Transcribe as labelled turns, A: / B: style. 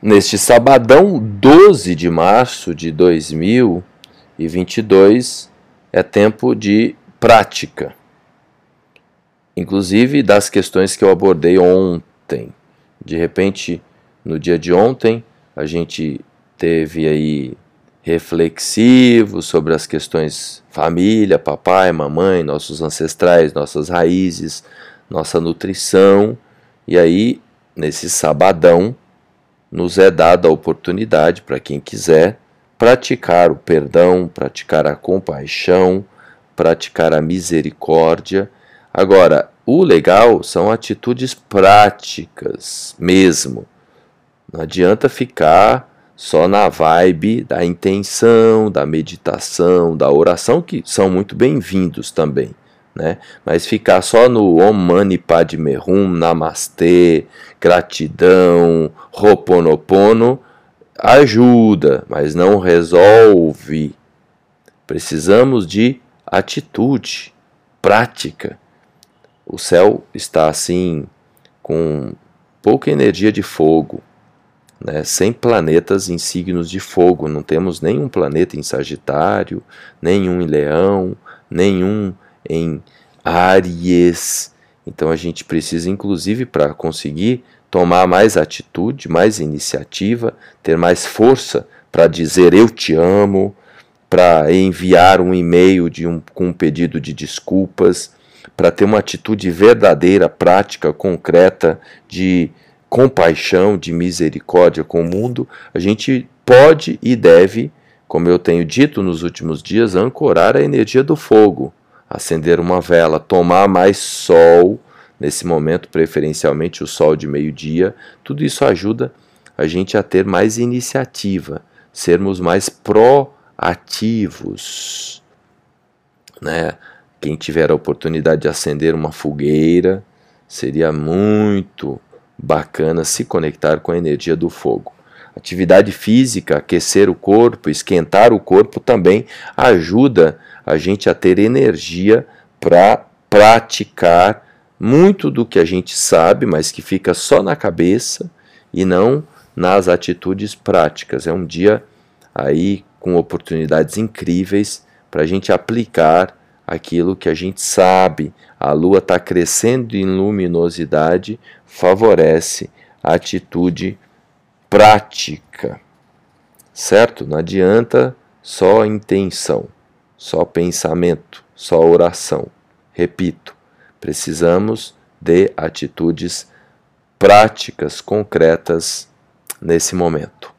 A: Neste sabadão, 12 de março de 2022, é tempo de prática. Inclusive das questões que eu abordei ontem. De repente, no dia de ontem, a gente teve aí reflexivo sobre as questões família, papai, mamãe, nossos ancestrais, nossas raízes, nossa nutrição. E aí, nesse sabadão, nos é dada a oportunidade para quem quiser praticar o perdão, praticar a compaixão, praticar a misericórdia. Agora, o legal são atitudes práticas mesmo. Não adianta ficar só na vibe da intenção, da meditação, da oração, que são muito bem-vindos também né? Mas ficar só no Om Mani Padme Hum, Namastê, gratidão, Ho'oponopono ajuda, mas não resolve. Precisamos de atitude, prática. O céu está assim com pouca energia de fogo, né, sem planetas em signos de fogo. Não temos nenhum planeta em Sagitário, nenhum em Leão, nenhum em Aries. Então a gente precisa, inclusive, para conseguir tomar mais atitude, mais iniciativa, ter mais força para dizer eu te amo, para enviar um e-mail de um, com um pedido de desculpas, para ter uma atitude verdadeira, prática, concreta de compaixão, de misericórdia com o mundo, a gente pode e deve, como eu tenho dito nos últimos dias, ancorar a energia do fogo acender uma vela, tomar mais sol nesse momento, preferencialmente o sol de meio-dia, tudo isso ajuda a gente a ter mais iniciativa, sermos mais proativos, né? Quem tiver a oportunidade de acender uma fogueira, seria muito bacana se conectar com a energia do fogo. Atividade física, aquecer o corpo, esquentar o corpo também ajuda a gente a ter energia para praticar muito do que a gente sabe, mas que fica só na cabeça e não nas atitudes práticas. É um dia aí com oportunidades incríveis para a gente aplicar aquilo que a gente sabe. A lua está crescendo em luminosidade, favorece a atitude prática, certo? Não adianta só intenção só pensamento, só oração. Repito, precisamos de atitudes práticas, concretas nesse momento.